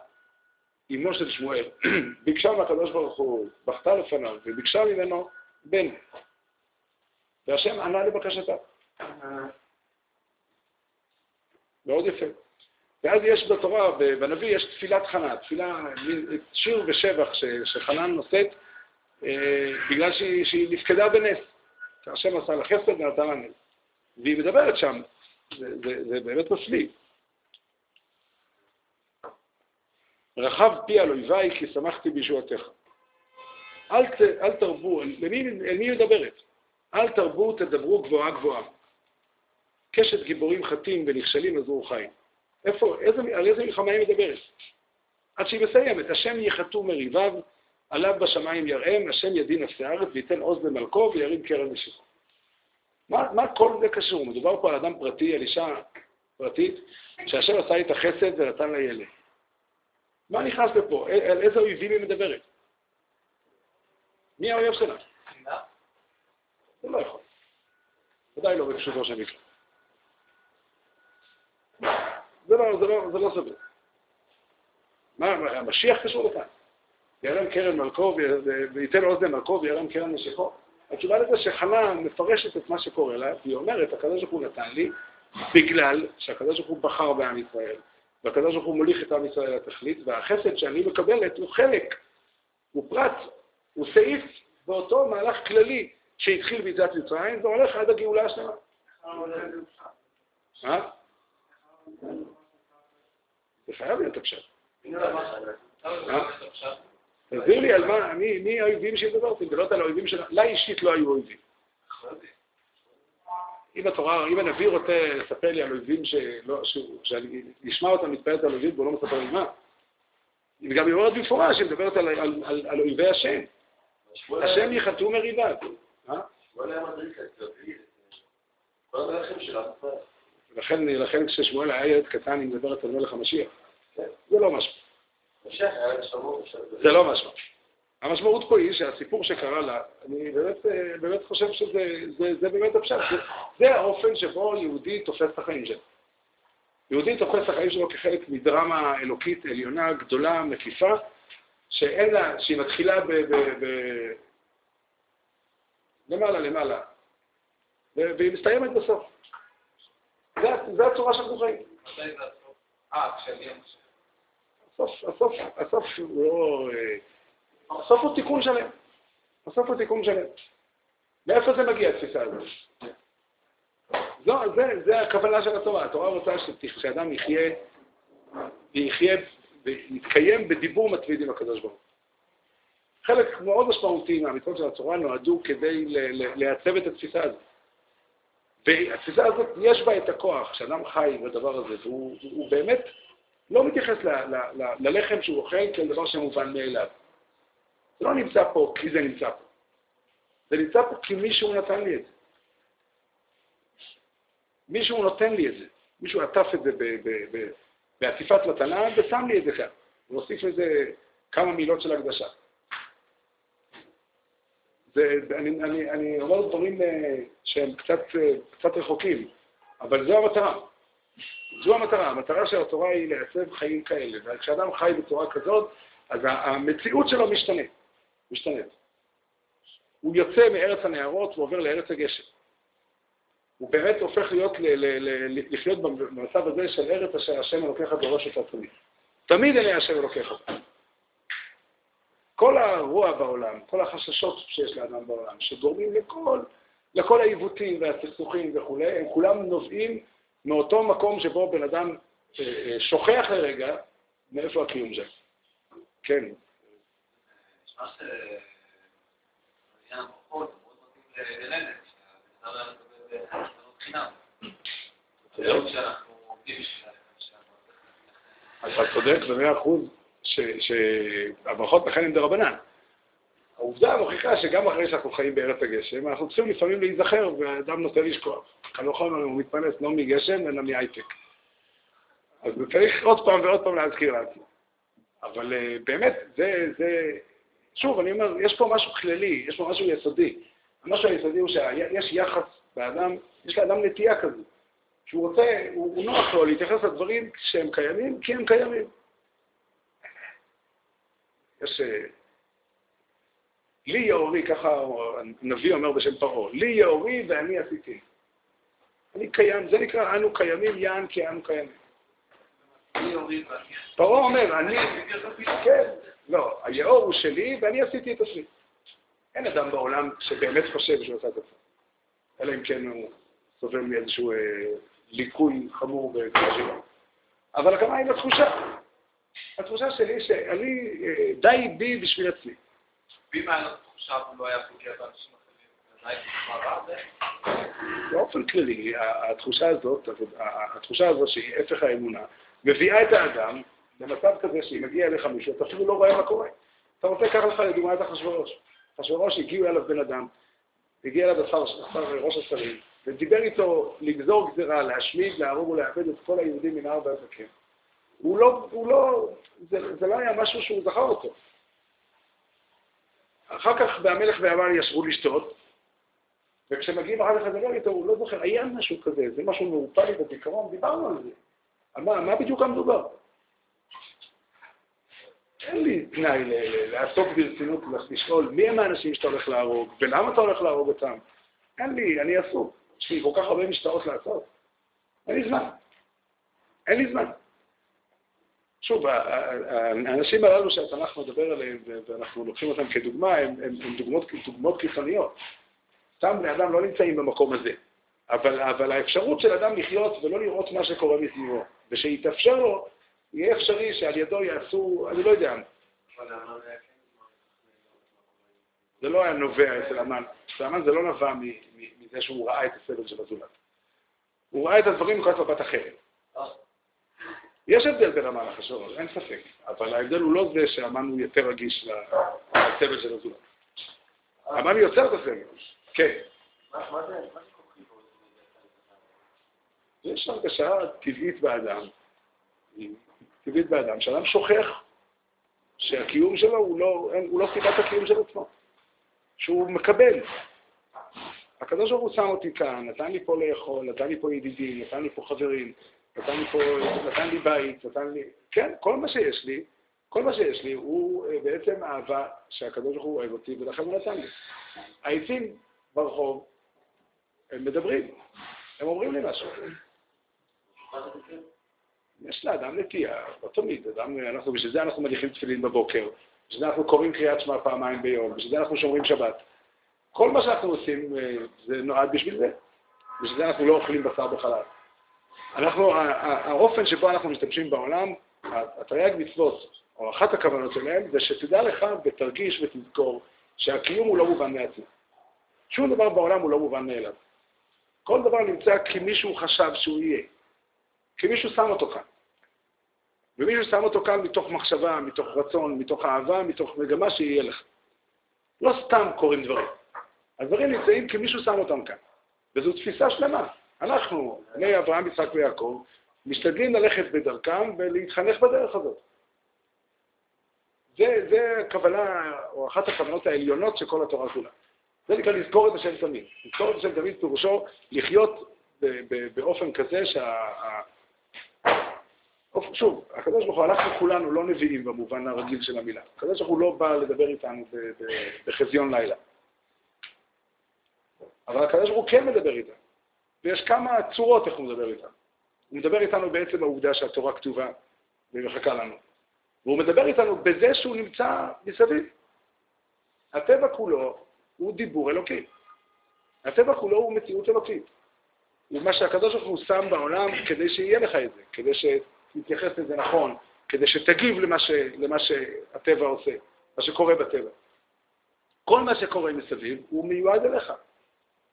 Speaker 1: אמו של שמואל, ביקשה מהקדוש ברוך הוא, בכתה לפניו, וביקשה ממנו בן. והשם ענה לבקשתה. מאוד יפה. ואז יש בתורה, בנביא, יש תפילת חנה, תפילה, שיר ושבח שחנן נושאת אה, בגלל שהיא, שהיא נפקדה בנס. שהשם עשה לה חסד ונתן לה נס. והיא מדברת שם, זה, זה, זה באמת מפליא. רחב פי על אויביי כי שמחתי בישועתך. אל, ת, אל תרבו, למי, למי מדברת? אל תרבו, תדברו גבוהה גבוהה. קשת גיבורים חטים ונכשלים עזרו חיים. איפה, איזה, על איזה מלחמה היא מדברת? עד שהיא מסיימת, השם יחתו מריביו, עליו בשמיים יראם, השם ידין נפשי הארץ וייתן עוז למלכו וירים קרן משיחו. מה, מה כל זה קשור? מדובר פה על אדם פרטי, על אישה פרטית, שהשם עשה את החסד ונתן לה ילד. מה נכנס לפה? על איזה אויבים היא מדברת? מי האויב שלה? זה לא יכול. ודאי לא בפשוטו של מקרה. זה לא, זה לא, זה לא סביר. מה, המשיח קשור לכאן? ירם קרן מלכו וייתן אוזן מלכו וירם קרן משיחו? התשובה לזה שחנה מפרשת את מה שקורה לה, והיא אומרת, הקדוש ברוך הוא נתן לי, בגלל שהקדוש ברוך הוא בחר בעם ישראל, והקדוש ברוך הוא מוליך את עם ישראל לתכלית, והחסד שאני מקבלת הוא חלק, הוא פרט, הוא סעיף באותו מהלך כללי שהתחיל ביציאת מצרים, והולך עד הגאולה השלמה. מה? זה חייב להיות עכשיו. תסביר לי על מה, מי האויבים שדיברתי, מדברת על האויבים שלה, לה אישית לא היו אויבים. אם התורה, אם הנביא רוצה לספר לי על אויבים שלא, שאני אשמע אותם מתפעלת על אויבים והוא לא מספר לי מה, היא גם אומרת במפורש, היא מדברת על, על, על, על אויבי השם. השם יחתו מריבה. לכן, לכן כששמואל היה ילד קטן, היא מדברת על מלך המשיח. זה לא משהו. זה לא משהו. המשמעות פה היא שהסיפור שקרה לה, אני באמת, באמת חושב שזה זה, זה באמת הפשט. זה, זה האופן שבו יהודי תופס את החיים שלו. יהודי תופס את החיים שלו כחלק מדרמה אלוקית עליונה, גדולה, מקיפה, שאין לה, שהיא מתחילה ב... ב, ב למעלה, למעלה, והיא מסתיימת בסוף. זה הצורה שאנחנו חיים.
Speaker 2: אה, כשאני...
Speaker 1: הסוף, הסוף, הסוף הוא לא... הסוף הוא תיקון שלם. הסוף הוא תיקון שלם. מאיפה זה מגיע, התפיסה הזאת? זו, זה, זה הכוונה של התורה. התורה רוצה שאדם יחיה, ויחיה, ויתקיים בדיבור מטריד עם הקדוש ברוך הוא. חלק מאוד משמעותי מהמצוות של התורה נועדו כדי לייצב את התפיסה הזאת. והתפיסה הזאת, יש בה את הכוח, שאדם חי בדבר הזה, והוא באמת לא מתייחס ללחם שהוא אוכל כאל דבר שמובן מאליו. לא נמצא פה כי זה נמצא פה. זה נמצא פה כי מישהו נתן לי את זה. מישהו נותן לי את זה. מישהו עטף את זה בעטיפת מתנה ושם לי את זה כאן. והוסיף לזה כמה מילות של הקדשה. זה, אני, אני, אני אומר דברים אה, שהם קצת, אה, קצת רחוקים, אבל זו המטרה. זו המטרה. המטרה של התורה היא לייצב חיים כאלה. וכשאדם חי בצורה כזאת, אז המציאות שלו משתנה. משתנית. הוא יוצא מארץ הנערות ועובר לארץ הגשם. הוא באמת הופך להיות, ל, ל, ל, לחיות במצב הזה של ארץ אשר השם אלוקיך בראש את עצמי. תמיד אלה השם אלוקיך. כל הרוע בעולם, כל החששות שיש לאדם בעולם, שגורמים לכל, לכל העיוותים והסכסוכים וכולי, הם כולם נובעים מאותו מקום שבו בן אדם אה, אה, שוכח לרגע מאיפה הקיום שלו. כן. אתה צודק במאה אחוז שהברכות לכן הן דרבנן. העובדה מוכיחה שגם אחרי שאנחנו חיים בארץ הגשם, אנחנו צריכים לפעמים להיזכר, ואדם נוטה לשכוח. קל וחומר הוא מתפרנס לא מגשם, אלא מהייטק. אז צריך עוד פעם ועוד פעם להזכיר לעצמו. אבל uh, באמת, זה, זה... שוב, אני אומר, יש פה משהו כללי, יש פה משהו יסודי. המשהו היסודי הוא שיש יחס באדם, יש לאדם נטייה כזו, שהוא רוצה, הוא, הוא נוח לו להתייחס לדברים שהם קיימים, כי הם קיימים. יש... אה, לי יאורי, ככה הנביא אומר בשם פרעה, לי יאורי ואני עשיתי. אני קיים, זה נקרא אנו קיימים, יען כי אנו קיימים. פרעה אומר, אני, כן, לא, היאור הוא שלי ואני עשיתי את עצמי. אין אדם בעולם שבאמת חושב שהוא עשה את עצמו, אלא אם כן הוא סובל מאיזשהו אה, ליקוי חמור בקרשיבה. אבל הכוונה היא לתחושה. התחושה שלי שאני, אה, די בי בשביל עצמי.
Speaker 2: ואם היה לו תחושה הוא לא היה פוגע באנשים
Speaker 1: באופן כללי, התחושה הזאת, התחושה הזאת שהיא הפך האמונה, מביאה את האדם למצב כזה שאם מגיע אליך מישהו, אתה אפילו לא רואה מה קורה. אתה רוצה לקחת לך לדוגמה את אחשוורוש. אחשוורוש הגיעו אליו בן אדם, הגיע אליו השר, ראש השרים, ודיבר איתו לגזור גזירה, להשמיד, להרוג ולאבד את כל היהודים מן הארבע הזקן. הוא לא, הוא לא, זה, זה לא היה משהו שהוא זכר אותו. אחר כך והמלך והמן ישבו לשתות, וכשמגיעים אחר כך לדבר איתו, הוא לא זוכר, היה משהו כזה, זה משהו מעורפל לי בזיכרון, דיברנו על זה. מה, מה בדיוק המדובר? אין לי תנאי לעסוק ברצינות, לשאול מי הם האנשים שאתה הולך להרוג, ולמה אתה הולך להרוג אותם. אין לי, אני עסוק. יש לי כל כך הרבה משטרות לעשות. אין לי זמן. אין לי זמן. שוב, האנשים הללו שהתנ"ך מדבר עליהם, ואנחנו לוקחים אותם כדוגמה, הם, הם, הם דוגמאות, דוגמאות קיצוניות. סתם בני אדם לא נמצאים במקום הזה. אבל, אבל האפשרות של אדם לחיות ולא לראות מה שקורה מסביבו, ושיתאפשר לו, יהיה אפשרי שעל ידו יעשו, אני לא יודע. זה לא היה נובע אצל המן. אצל המן זה לא נבע מזה שהוא ראה את הסבל של הזולת. הוא ראה את הדברים מנקודת מבט אחרת. יש הבדל בין המן לחשוב, אין ספק, אבל ההבדל הוא לא זה שהמן הוא יותר רגיש לסבל של הזולת. המן יוצר את הסבל, כן. יש הרגשה טבעית באדם, טבעית באדם, שאדם שוכח שהקיום שלו הוא לא, הוא לא סיבת הקיום של עצמו, שהוא מקבל. הקדוש ברוך הוא שם אותי כאן, נתן לי פה לאכול, נתן לי פה ידידים, נתן לי פה חברים, נתן לי פה, נתן לי בית, נתן לי, כן, כל מה שיש לי, כל מה שיש לי הוא אה, בעצם אהבה שהקדוש ברוך הוא אוהב אותי ולכן הוא נתן לי. העצים ברחוב, הם מדברים, הם אומרים לי משהו. יש לאדם נטייה, לא תמיד, אדם, אנחנו, בשביל זה אנחנו מניחים תפילין בבוקר, בשביל זה אנחנו קוראים קריאת שמע פעמיים ביום, בשביל זה אנחנו שומרים שבת. כל מה שאנחנו עושים אה, זה נועד בשביל זה. בשביל זה אנחנו לא אוכלים בשר בחלל. אנחנו, האופן שבו אנחנו משתמשים בעולם, התרי"ג מצוות, או אחת הכוונות שלהם, זה שתדע לך ותרגיש ותזכור שהקיום הוא לא מובן מעצמו. שום דבר בעולם הוא לא מובן מאליו. כל דבר נמצא כי מישהו חשב שהוא יהיה. כי מישהו שם אותו כאן. ומישהו שם אותו כאן מתוך מחשבה, מתוך רצון, מתוך אהבה, מתוך מגמה שיהיה לך. לא סתם קורים דברים. הדברים נמצאים כי מישהו שם אותם כאן. וזו תפיסה שלמה. אנחנו, בני אברהם, יצחק ויעקב, משתדלים ללכת בדרכם ולהתחנך בדרך הזאת. זה, זה הכוונה, או אחת הכוונות העליונות של כל התורה כולה. זה נקרא לזכור את השם תמיד. לזכור את השם תמיד פירושו לחיות באופן כזה שה... שוב, הקדוש ברוך הוא, אנחנו כולנו לא נביאים במובן הרגיל של המילה. הקדוש ברוך הוא לא בא לדבר איתנו בחזיון לילה. אבל הקדוש ברוך הוא כן מדבר איתנו. ויש כמה צורות איך הוא מדבר איתנו. הוא מדבר איתנו בעצם העובדה שהתורה כתובה והיא מחכה לנו. והוא מדבר איתנו בזה שהוא נמצא מסביב. הטבע כולו הוא דיבור אלוקי. הטבע כולו הוא מציאות אלוקית. הוא מה שהקדוש ברוך הוא שם בעולם כדי שיהיה לך את זה, כדי שתתייחס לזה נכון, כדי שתגיב למה, ש, למה שהטבע עושה, מה שקורה בטבע. כל מה שקורה מסביב הוא מיועד אליך.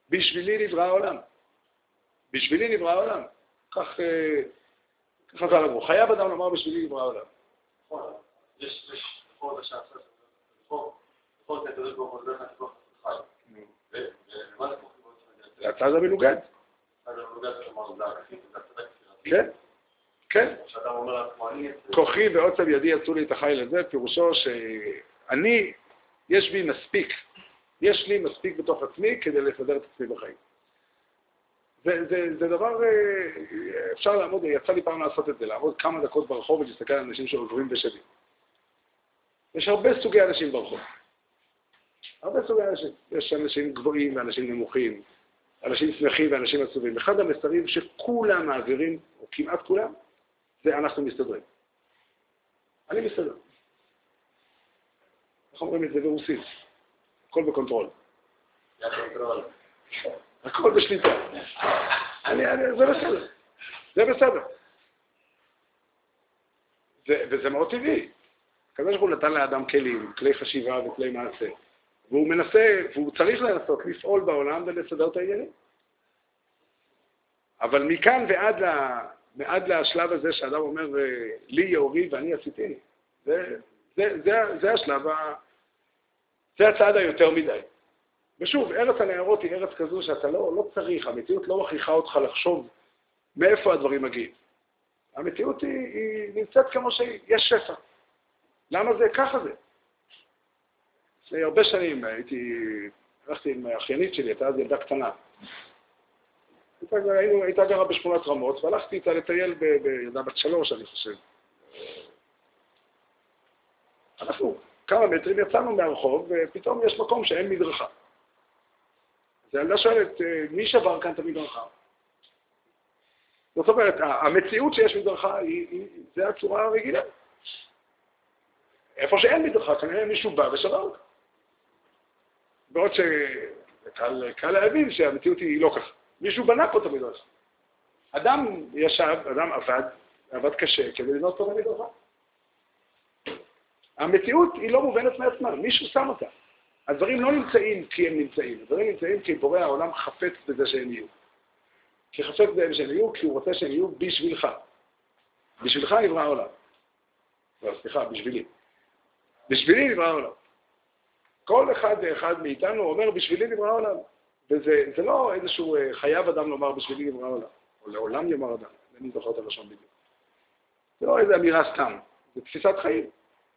Speaker 1: בשבילי נברא העולם. בשבילי נברא העולם. כך אה, חז"ל אמרו, חייב אדם לומר בשבילי נברא העולם. הצד המנוגד. כן, כן. כוחי ועוצב ידי יצאו לי את החיל הזה, פירושו שאני, יש בי מספיק, יש לי מספיק בתוך עצמי כדי לסדר את עצמי בחיים. זה, זה, זה דבר, אה, אפשר לעמוד, יצא לי פעם לעשות את זה, לעמוד כמה דקות ברחוב ולהסתכל על אנשים שעוברים ושבים. יש הרבה סוגי אנשים ברחוב. הרבה סוגי אנשים. יש אנשים גבוהים ואנשים נמוכים, אנשים שמחים ואנשים עצובים. אחד המסרים שכולם מעבירים, או כמעט כולם, זה אנחנו מסתדרים. אני מסתדר. איך אומרים את זה ברוסית? הכל ב control. הכל בשליטה. אני, אני, זה בסדר. זה בסדר. זה, וזה מאוד טבעי. הקדוש ברוך הוא נתן לאדם כלים, כלי חשיבה וכלי מעשה. והוא מנסה, והוא צריך לנסות לפעול בעולם ולסדר את העניינים. אבל מכאן ועד, לה, ועד לשלב הזה שאדם אומר, לי יאורי ואני עשיתי, זה, זה, זה, זה השלב, ה, זה הצעד היותר מדי. ושוב, ארץ הנערות היא ארץ כזו שאתה לא, לא צריך, המציאות לא מכריחה אותך לחשוב מאיפה הדברים מגיעים. המציאות היא, היא נמצאת כמו שהיא, יש שפע. למה זה? ככה זה. לפני הרבה שנים הייתי, הלכתי עם האחיינית שלי, הייתה אז ילדה קטנה. הייתה, גרה בשכונת רמות, והלכתי איתה לטייל בילדה בת שלוש, אני חושב. אנחנו כמה מטרים יצאנו מהרחוב, ופתאום יש מקום שאין מדרכה. אז הילדה שואלת, אה, מי שבר כאן את המדרכה? זאת אומרת, המציאות שיש מדרכה, היא, היא, זה הצורה הרגילה. איפה שאין מדרכה, כנראה מישהו בא ושבר. בעוד שקל להבין שהמציאות היא לא ככה. מישהו בנה פה את המדרש. אדם ישב, אדם עבד, עבד קשה כדי לבנות פה את המדרכה. המציאות היא לא מובנת מעצמה, מישהו שם אותה. הדברים לא נמצאים כי הם נמצאים, הדברים נמצאים כי בורא העולם חפץ בזה שהם יהיו. כי חפץ בהם שהם יהיו, כי הוא רוצה שהם יהיו בשבילך. בשבילך נברא העולם. לא, סליחה, בשבילי. בשבילי נברא העולם. כל אחד ואחד מאיתנו אומר, בשבילי נברא העולם. וזה לא איזשהו אה, חייב אדם לומר, בשבילי נברא העולם. או לעולם יאמר אדם, אני זוכר את הלשון בדיוק. זה לא איזו אמירה סתם, זה תפיסת חיים.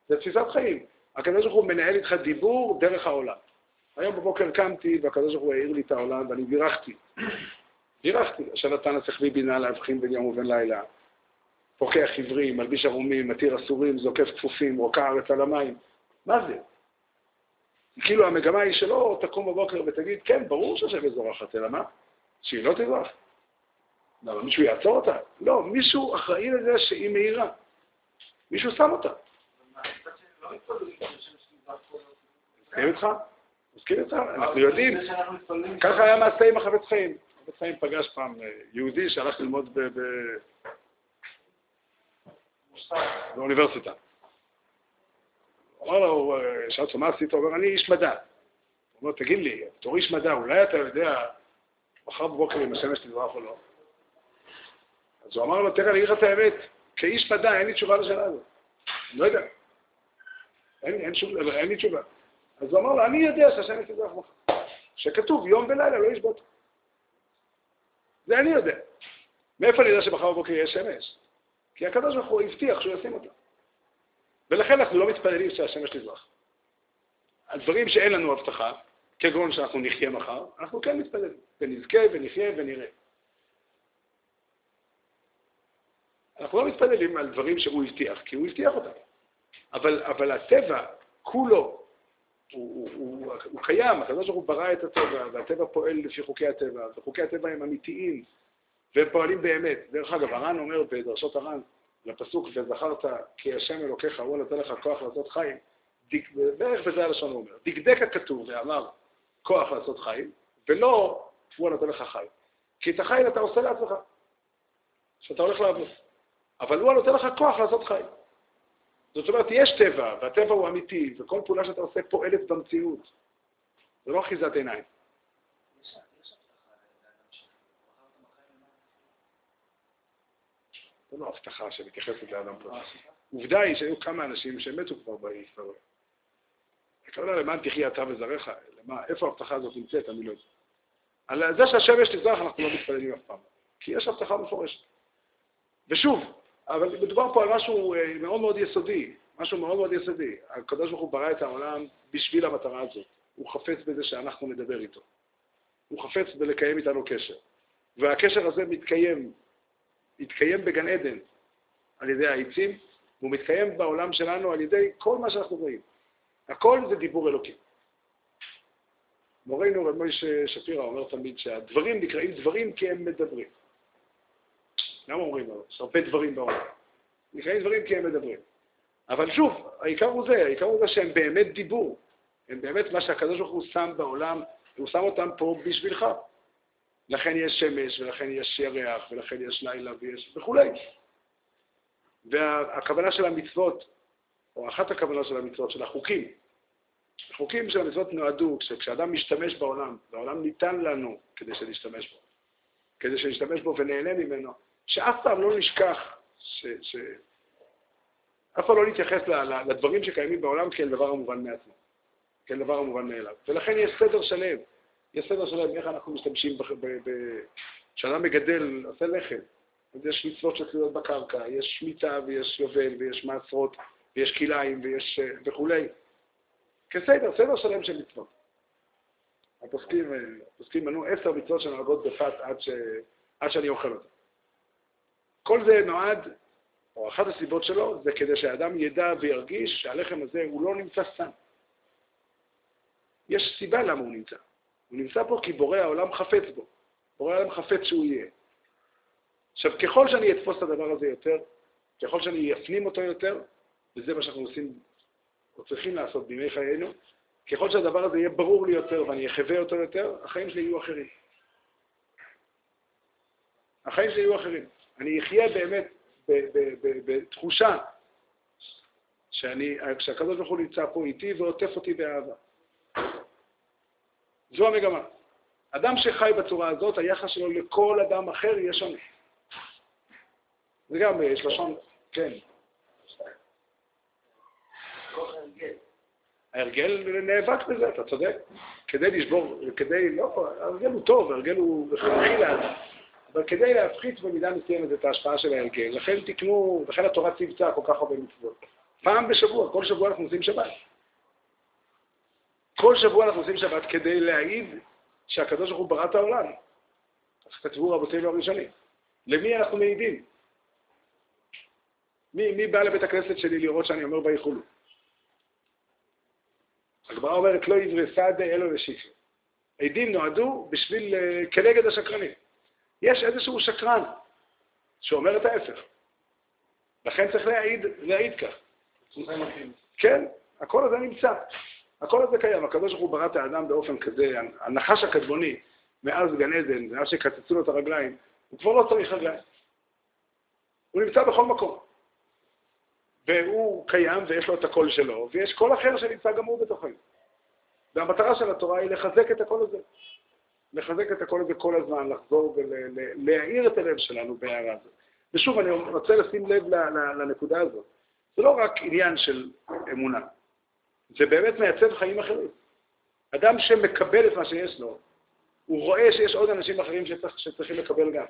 Speaker 1: זה תפיסת חיים. הקדוש ברוך הוא מנהל איתך דיבור דרך העולם. היום בבוקר קמתי והקדוש ברוך הוא העיר לי את העולם ואני בירכתי. בירכתי, אשר נתן השכלי בינה להבחין בין יום ובין לילה. פוקח עברים, מלביש ערומים, מתיר אסורים, זוקף כפופים, רוקע ארץ על המים. מה זה? כאילו המגמה היא שלא תקום בבוקר ותגיד, כן, ברור שהשם זורחת, אלא מה? שהיא לא תזרח. למה, מישהו יעצור אותה? לא, מישהו אחראי לזה שהיא מהירה. מישהו שם אותה. מסכים איתך? מסכים איתך? אנחנו יודעים. ככה היה מעשה עם החפץ חיים. החפץ חיים פגש פעם אה, יהודי שהלך ללמוד באוניברסיטה. אמר לו, שאל אותו, מה עשית? הוא אומר, אני איש מדע. הוא אומר, תגיד לי, בתור איש מדע, אולי אתה יודע מחר בבוקר אם השמש תזרח או לא? אז הוא אמר לו, תראה, אני אגיד לך את האמת, כאיש מדע אין לי תשובה לשאלה הזאת. אני לא יודע. אין, אין, שוב, אין לי תשובה. אז הוא אמר לו, אני יודע שהשמש תזרח מחר. שכתוב יום ולילה לא ישבות. זה אני יודע. מאיפה אני יודע שמחר בבוקר יהיה שמש? כי הוא הבטיח שהוא ישים אותה. ולכן אנחנו לא מתפללים שהשמש תזרח. על דברים שאין לנו הבטחה, כגון שאנחנו נחיה מחר, אנחנו כן מתפללים, ונזכה ונחיה ונראה. אנחנו לא מתפללים על דברים שהוא הבטיח, כי הוא הבטיח אותם. אבל, אבל הטבע כולו, הוא, הוא, הוא, הוא קיים, הקדוש ברוך הוא ברא את הטבע, והטבע פועל לפי חוקי הטבע, וחוקי הטבע הם אמיתיים, והם פועלים באמת. דרך אגב, הר"ן אומר בדרשות הר"ן, לפסוק, וזכרת כי השם אלוקיך הוא נותן לך כוח לעשות חיים, בערך בזה הלשון הוא אומר, דקדק הכתוב ואמר כוח לעשות חיים, ולא הוא נותן לך חיים. כי את החיים אתה עושה לעצמך, שאתה הולך לעבוד. אבל הוא נותן לך כוח לעשות חיים. זאת אומרת, יש טבע, והטבע הוא אמיתי, וכל פעולה שאתה עושה פועלת במציאות. זה לא אחיזת עיניים. זה לא הבטחה שמתייחסת לאדם פרטי. עובדה היא שהיו כמה אנשים שמתו כבר בהיסטוריה. הכוונה למען תחיה אתה וזרעך, איפה ההבטחה הזאת נמצאת, אני לא יודע. על זה שהשמש תזרח אנחנו לא מתפללים אף פעם, כי יש הבטחה מפורשת. ושוב, אבל מדובר פה על משהו אה, מאוד מאוד יסודי, משהו מאוד מאוד יסודי. הקדוש ברוך הוא ברא את העולם בשביל המטרה הזאת. הוא חפץ בזה שאנחנו נדבר איתו. הוא חפץ בלקיים איתנו קשר. והקשר הזה מתקיים מתקיים בגן עדן על ידי העצים, והוא מתקיים בעולם שלנו על ידי כל מה שאנחנו רואים. הכל זה דיבור אלוקי. מורנו רב מוישה שפירא אומר תמיד שהדברים נקראים דברים כי הם מדברים. למה אומרים לו? יש הרבה דברים בעולם. נקראים דברים כי הם מדברים. אבל שוב, העיקר הוא זה, העיקר הוא זה שהם באמת דיבור. הם באמת מה שהקדוש ברוך הוא שם בעולם, הוא שם אותם פה בשבילך. לכן יש שמש, ולכן יש ירח, ולכן יש לילה ויש וכולי. והכוונה של המצוות, או אחת הכוונות של המצוות, של החוקים, החוקים של המצוות נועדו, כשאדם משתמש בעולם, והעולם ניתן לנו כדי שנשתמש בו, כדי שנשתמש בו ונהנה ממנו, שאף פעם לא נשכח, ש, ש... אף פעם לא נתייחס לדברים שקיימים בעולם כאל דבר המובן מעצמו, כאל דבר המובן מאליו. ולכן יש סדר שלם. יש סדר שלם איך אנחנו משתמשים, כשאדם מגדל, עושה לחם, אז יש מצוות שתלויות בקרקע, יש שמיטה ויש יובל ויש מעשרות ויש כליים ויש אה, וכולי. כסדר, סדר שלם של מצוות. הפוסקים, אה, הפוסקים מנו עשר מצוות שנוהגות בפת עד, ש... עד שאני אוכל אותה. כל זה נועד, או אחת הסיבות שלו, זה כדי שהאדם ידע וירגיש שהלחם הזה הוא לא נמצא סתם. יש סיבה למה הוא נמצא. הוא נמצא פה כי בורא העולם חפץ בו. בורא העולם חפץ שהוא יהיה. עכשיו, ככל שאני אתפוס את הדבר הזה יותר, ככל שאני אפנים אותו יותר, וזה מה שאנחנו עושים, או צריכים לעשות בימי חיינו, ככל שהדבר הזה יהיה ברור לי יותר ואני אחווה אותו יותר, החיים שלי יהיו אחרים. החיים שלי יהיו אחרים. אני אחיה באמת בתחושה שאני, שהקדוש ברוך הוא נמצא פה איתי ועוטף אותי באהבה. זו המגמה. אדם שחי בצורה הזאת, היחס שלו לכל אדם אחר יהיה שונה. זה גם, יש לשון, כן. ההרגל נאבק בזה, אתה צודק. כדי לשבור, כדי, לא, ההרגל הוא טוב, ההרגל הוא הכרחי לאדם. אבל כדי להפחית במידה מסוימת את ההשפעה של ההרגל, לכן תקנו, לכן התורה צבצה כל כך הרבה מצוות. פעם בשבוע, כל שבוע אנחנו עושים שבת. כל שבוע אנחנו עושים שבת כדי להעיד שהקדוש ברוך הוא ברא את העולם. איך כתבו רבותינו הראשונים. למי אנחנו מעידים? מי, מי בא לבית הכנסת שלי לראות שאני אומר ויחולו? הגמרא אומרת לא יברי סעדה אלו לשקר. עדים נועדו בשביל, uh, כנגד השקרנים. יש איזשהו שקרן שאומר את ההפך. לכן צריך להעיד, להעיד כך. כן, הכל הזה נמצא. הכל הזה קיים. הקדוש ברוך הוא ברא את האדם באופן כזה, הנחש הקדמוני, מאז גן עדן, מאז שקצצו לו את הרגליים, הוא כבר לא צריך רגליים. הוא נמצא בכל מקום. והוא קיים ויש לו את הקול שלו, ויש קול אחר שנמצא גם הוא בתוכנו. והמטרה של התורה היא לחזק את הקול הזה. לחזק את הקול הזה כל הזמן, לחזור ולהאיר את הלב שלנו בהערה הזאת. ושוב, אני רוצה לשים לב לנקודה הזאת. זה לא רק עניין של אמונה, זה באמת מייצב חיים אחרים. אדם שמקבל את מה שיש לו, הוא רואה שיש עוד אנשים אחרים שצריך, שצריכים לקבל גם.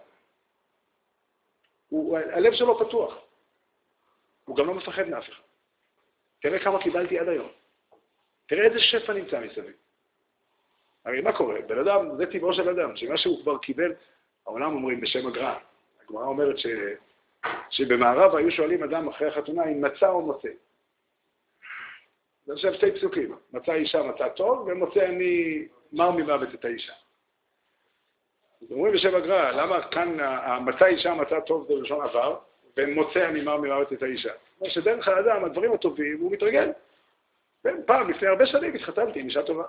Speaker 1: הוא, הלב שלו פתוח. הוא גם לא מפחד מאף אחד. תראה כמה קיבלתי עד היום. תראה איזה שפע נמצא מסביב. הרי מה קורה? בן אדם, זה טבעו של אדם, שמה שהוא כבר קיבל, העולם אומרים בשם הגר"א. הגמרא אומרת ש... שבמערב היו שואלים אדם אחרי החתונה אם מצא או מוצא. זה עכשיו שתי פסוקים, מצא אישה מצא טוב, ומוצא אני מר ממוות את האישה. אז אומרים בשם הגר"א, למה כאן המצא אישה מצא טוב זה לשון עבר, ומוצא אני מר ממוות את האישה? אומר שדרך האדם, הדברים הטובים, הוא מתרגל. פעם, לפני הרבה שנים התחתנתי עם אישה טובה.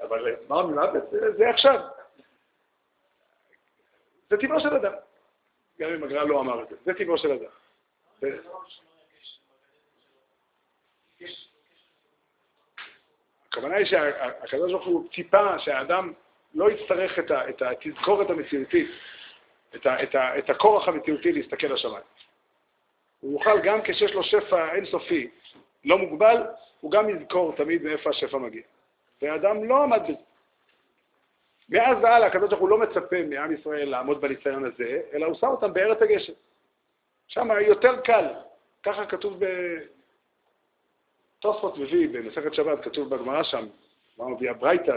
Speaker 1: אבל מר ממוות זה עכשיו. זה טבעו של אדם. גם אם הגר"א לא אמר את זה. זה טבעו של אדם. הכוונה היא שהקדוש ברוך הוא טיפה שהאדם לא יצטרך את התזכורת המציאותית, את, את, את הכורח המציאותי להסתכל לשמיים. הוא יוכל גם כשיש לו שפע אינסופי, לא מוגבל, הוא גם יזכור תמיד מאיפה השפע מגיע. והאדם לא עמד בזה. מאז והלאה הקדוש ברוך הוא לא מצפה מעם ישראל לעמוד בניסיון הזה, אלא הוא שם אותם בארץ הגשם. שם יותר קל, ככה כתוב בתוספות מביא, במסכת שבת, כתוב בגמרא שם, גמרא מביאה ברייתא,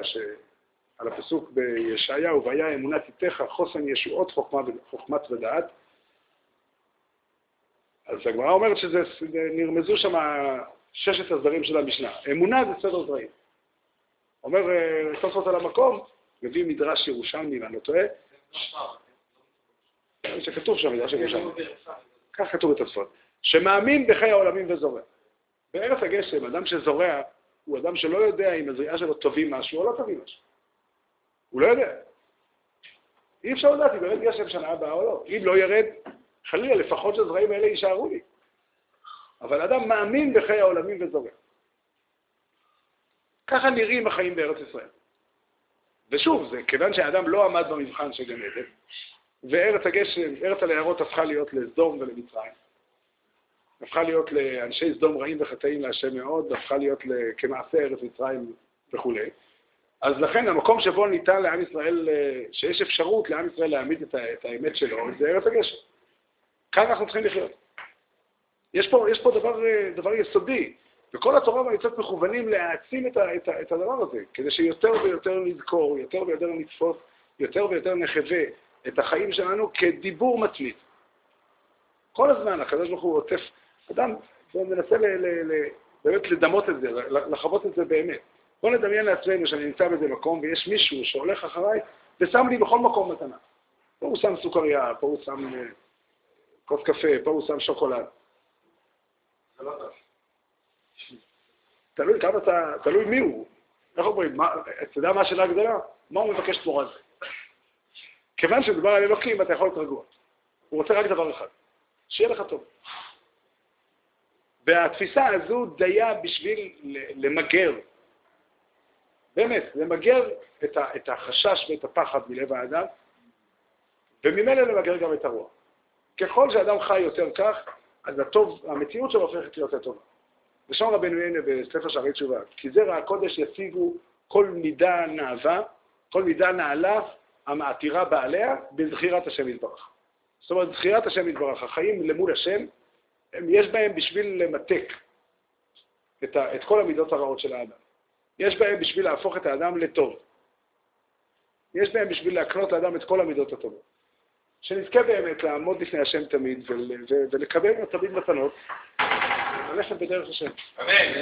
Speaker 1: על הפסוק בישעיהו, והיה אמונת איתך, חוסן ישועות חוכמה, חוכמת ודעת. אז הגמרא אומרת שזה, נרמזו שם ששת הסדרים של המשנה. אמונה זה סדר דברים. אומר אה, תוספות על המקום, מביא מדרש ירושלמי, אם אני לא טועה, שכתוב שם מדרש ירושלמי, כך כתוב בתוספות, שמאמין בחיי העולמים וזורע. בארץ הגשם, אדם שזורע, הוא אדם שלא יודע אם הזריעה שלו טובים משהו או לא טובים משהו. הוא לא יודע. אי אפשר לדעת אם באמת גשם שנה הבאה או לא. אם לא ירד, חלילה, לפחות שהזרעים האלה יישארו לי. אבל אדם מאמין בחיי העולמים וזורע. ככה נראים החיים בארץ ישראל. ושוב, זה כיוון שהאדם לא עמד במבחן של גן עדן, וארץ הגשם, ארץ הליערות הפכה להיות לסדום ולמצרים. הפכה להיות לאנשי סדום רעים וחטאים להשם מאוד, הפכה להיות כמעשה ארץ מצרים וכולי. אז לכן המקום שבו ניתן לעם ישראל, שיש אפשרות לעם ישראל להעמיד את, האמת שלו, זה ארץ הגשם. כאן אנחנו צריכים לחיות. יש פה, יש פה דבר, דבר יסודי, וכל התורה והמצוות מכוונים להעצים את, ה, את, ה, את הדבר הזה, כדי שיותר ויותר נזכור, יותר ויותר נתפוס, יותר ויותר נחווה את החיים שלנו כדיבור מתמיד. כל הזמן הקדוש ברוך הוא עוטף אדם, ל, באמת לדמות את זה, לחוות את זה באמת. בואו נדמיין לעצמנו שאני נמצא באיזה מקום ויש מישהו שהולך אחריי ושם לי בכל מקום מתנה. פה הוא שם סוכריה, פה הוא שם אה, כוס קפה, פה הוא שם שוקולד. זה לא. תלוי כמה אתה, תלוי מי הוא. איך אומרים, אתה יודע מה השאלה הגדולה? מה הוא מבקש תמורה זה? כיוון שמדובר על אלוקים, אתה יכול להיות רגוע. הוא רוצה רק דבר אחד, שיהיה לך טוב. והתפיסה הזו דיה בשביל למגר, באמת, למגר את, החשש ואת הפחד מלב האדם, וממילא למגר גם את הרוע. ככל שאדם חי יותר כך, אז הטוב, המציאות שלו הופכת להיות יותר טובה. ושם רבנו ינה בספר שערי תשובה, כי זרע הקודש ישיגו כל מידה נאווה, כל מידה נעלה המעתירה בעליה בזכירת השם יתברך. זאת אומרת, זכירת השם יתברך, החיים למול השם, יש בהם בשביל למתק את, ה, את כל המידות הרעות של האדם. יש בהם בשביל להפוך את האדם לטוב. יש בהם בשביל להקנות לאדם את כל המידות הטובות. שנזכה באמת לעמוד לפני השם תמיד ול, ו, ולקבל ממנו תמיד מתנות, ללכת בדרך השם.
Speaker 2: אמן.